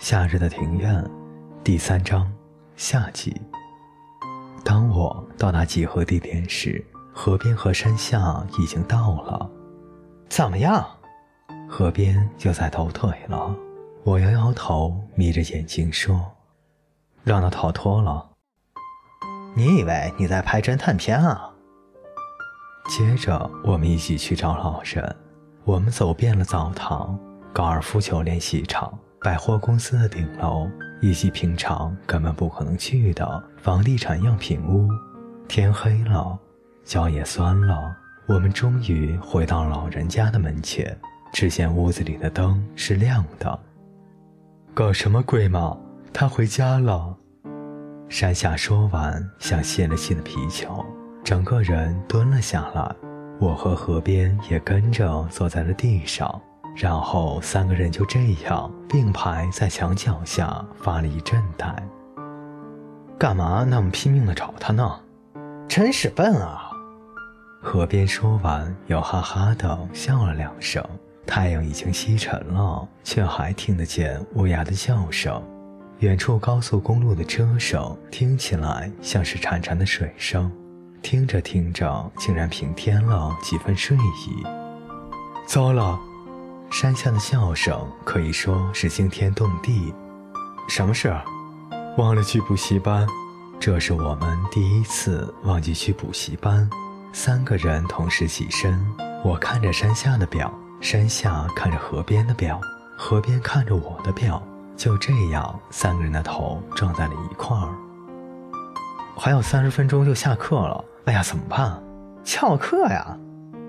夏日的庭院，第三章，夏季。当我到达集合地点时，河边和山下已经到了。怎么样？河边就在抖腿了。我摇摇头，眯着眼睛说：“让他逃脱了。”你以为你在拍侦探片啊？接着，我们一起去找老人。我们走遍了澡堂、高尔夫球练习场。百货公司的顶楼，以及平常根本不可能去的房地产样品屋。天黑了，脚也酸了。我们终于回到老人家的门前，只见屋子里的灯是亮的。搞什么鬼嘛！他回家了。山下说完，像泄了气的皮球，整个人蹲了下来。我和河边也跟着坐在了地上。然后三个人就这样并排在墙角下发了一阵呆。干嘛那么拼命的找他呢？真是笨啊！河边说完，又哈哈的笑了两声。太阳已经西沉了，却还听得见乌鸦的叫声。远处高速公路的车声听起来像是潺潺的水声，听着听着，竟然平添了几分睡意。糟了！山下的笑声可以说是惊天动地。什么事？忘了去补习班。这是我们第一次忘记去补习班。三个人同时起身，我看着山下的表，山下看着河边的表，河边看着我的表。就这样，三个人的头撞在了一块儿。还有三十分钟就下课了。哎呀，怎么办？翘课呀？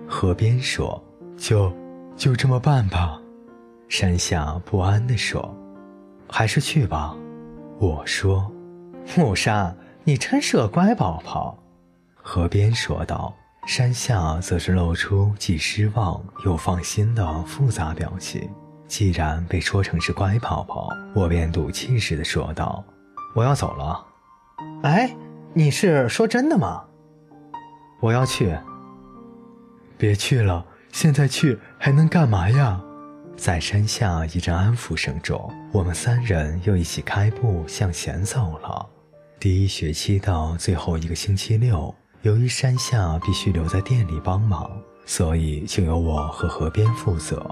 河边说：“就。”就这么办吧，山下不安地说：“还是去吧。”我说：“木山，你真是个乖宝宝。”河边说道。山下则是露出既失望又放心的复杂表情。既然被说成是乖宝宝，我便赌气似的说道：“我要走了。”哎，你是说真的吗？我要去。别去了。现在去还能干嘛呀？在山下一阵安抚声中，我们三人又一起开步向前走了。第一学期到最后一个星期六，由于山下必须留在店里帮忙，所以就由我和河边负责。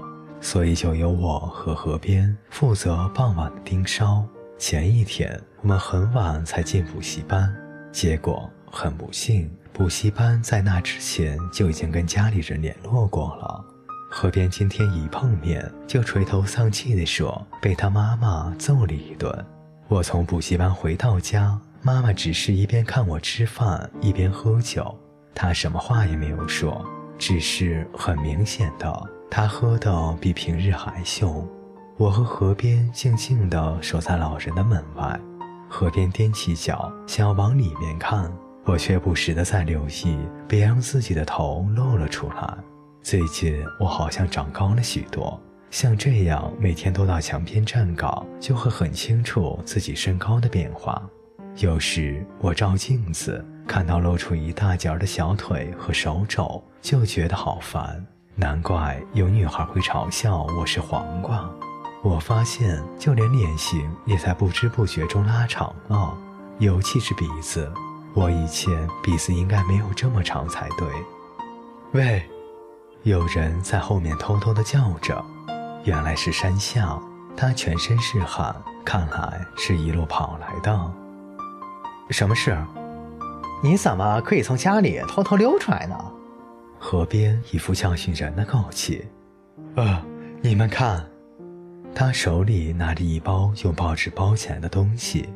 所以就由我和河边负责傍晚的盯梢。前一天我们很晚才进补习班，结果很不幸。补习班在那之前就已经跟家里人联络过了。河边今天一碰面就垂头丧气地说被他妈妈揍了一顿。我从补习班回到家，妈妈只是一边看我吃饭一边喝酒，她什么话也没有说，只是很明显的，她喝的比平日还凶。我和河边静静地守在老人的门外，河边踮起脚想要往里面看。我却不时地在留意，别让自己的头露了出来。最近我好像长高了许多，像这样每天都到墙边站岗，就会很清楚自己身高的变化。有时我照镜子，看到露出一大截的小腿和手肘，就觉得好烦。难怪有女孩会嘲笑我是黄瓜。我发现，就连脸型也在不知不觉中拉长了，尤其是鼻子。我以前鼻子应该没有这么长才对。喂，有人在后面偷偷的叫着，原来是山下，他全身是汗，看来是一路跑来的。什么事？你怎么可以从家里偷偷溜出来呢？河边一副教训人的口气。啊，你们看，他手里拿着一包用报纸包起来的东西。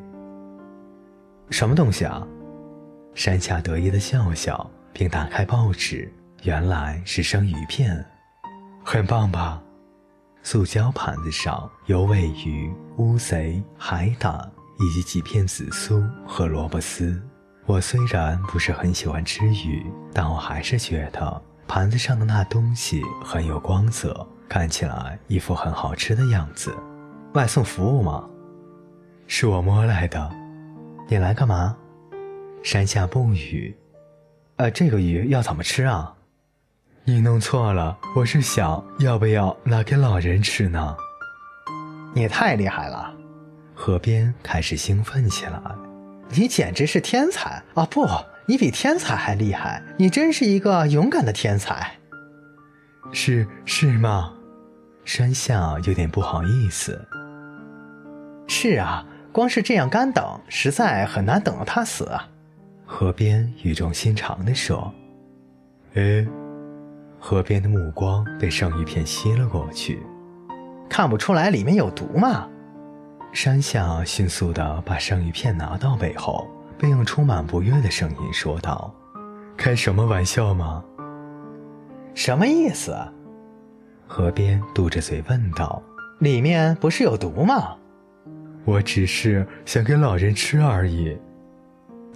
什么东西啊？山下得意的笑笑，并打开报纸，原来是生鱼片，很棒吧？塑胶盘子上有尾鱼、乌贼、海胆，以及几片紫苏和萝卜丝。我虽然不是很喜欢吃鱼，但我还是觉得盘子上的那东西很有光泽，看起来一副很好吃的样子。外送服务吗？是我摸来的。你来干嘛？山下不语，呃，这个鱼要怎么吃啊？你弄错了，我是想要不要拿给老人吃呢？你太厉害了，河边开始兴奋起来。你简直是天才啊！不，你比天才还厉害！你真是一个勇敢的天才。是是吗？山下有点不好意思。是啊，光是这样干等，实在很难等到他死啊。河边语重心长地说：“哎。”河边的目光被生鱼片吸了过去，看不出来里面有毒吗？山下迅速地把生鱼片拿到背后，并用充满不悦的声音说道：“开什么玩笑吗？什么意思？”河边嘟着嘴问道：“里面不是有毒吗？”我只是想给老人吃而已。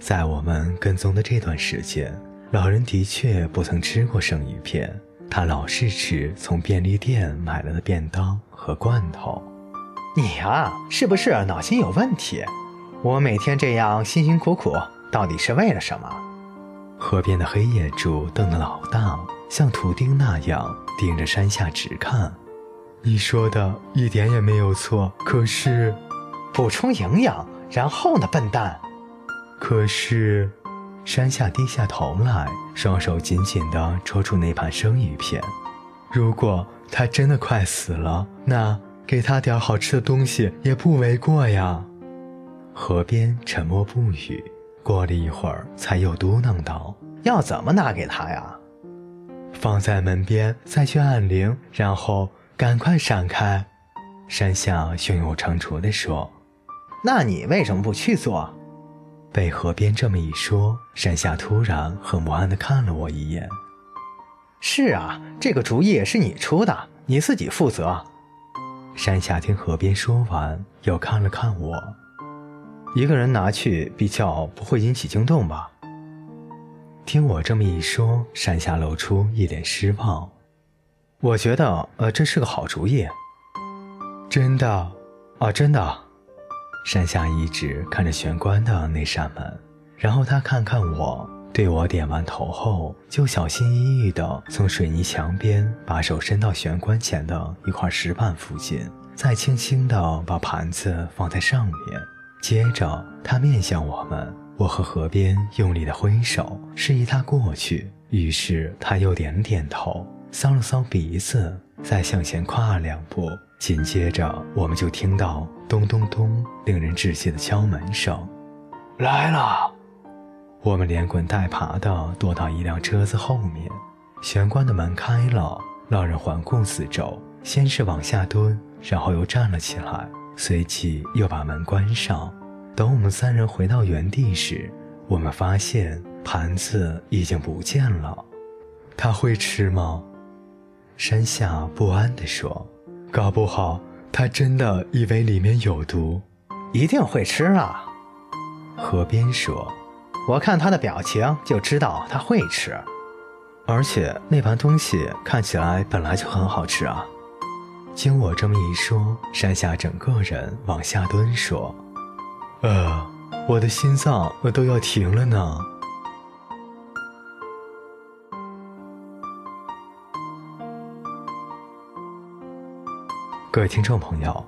在我们跟踪的这段时间。老人的确不曾吃过生鱼片，他老是吃从便利店买来的便当和罐头。你呀，是不是脑筋有问题？我每天这样辛辛苦苦，到底是为了什么？河边的黑眼珠瞪得老大，像图钉那样盯着山下直看。你说的一点也没有错，可是，补充营养，然后呢，笨蛋？可是。山下低下头来，双手紧紧地捉住那盘生鱼片。如果他真的快死了，那给他点好吃的东西也不为过呀。河边沉默不语，过了一会儿，才又嘟囔道：“要怎么拿给他呀？放在门边，再去按铃，然后赶快闪开。”山下胸有成竹地说：“那你为什么不去做？”被河边这么一说，山下突然很不安地看了我一眼。是啊，这个主意是你出的，你自己负责。山下听河边说完，又看了看我，一个人拿去比较不会引起惊动吧？听我这么一说，山下露出一脸失望。我觉得，呃，这是个好主意。真的？啊，真的。山下一直看着玄关的那扇门，然后他看看我，对我点完头后，就小心翼翼地从水泥墙边把手伸到玄关前的一块石板附近，再轻轻地把盘子放在上面。接着，他面向我们，我和河边用力地挥手，示意他过去。于是他又点了点头，搔了搔鼻子，再向前跨了两步。紧接着，我们就听到咚咚咚，令人窒息的敲门声。来了，我们连滚带爬地躲到一辆车子后面。玄关的门开了，老人环顾四周，先是往下蹲，然后又站了起来，随即又把门关上。等我们三人回到原地时，我们发现盘子已经不见了。他会吃吗？山下不安地说。搞不好他真的以为里面有毒，一定会吃啊。河边说：“我看他的表情就知道他会吃，而且那盘东西看起来本来就很好吃啊。”经我这么一说，山下整个人往下蹲，说：“呃，我的心脏都要停了呢。”各位听众朋友，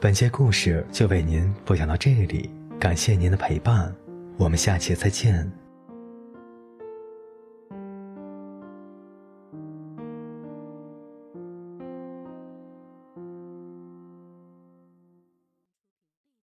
本节故事就为您播讲到这里，感谢您的陪伴，我们下期再见。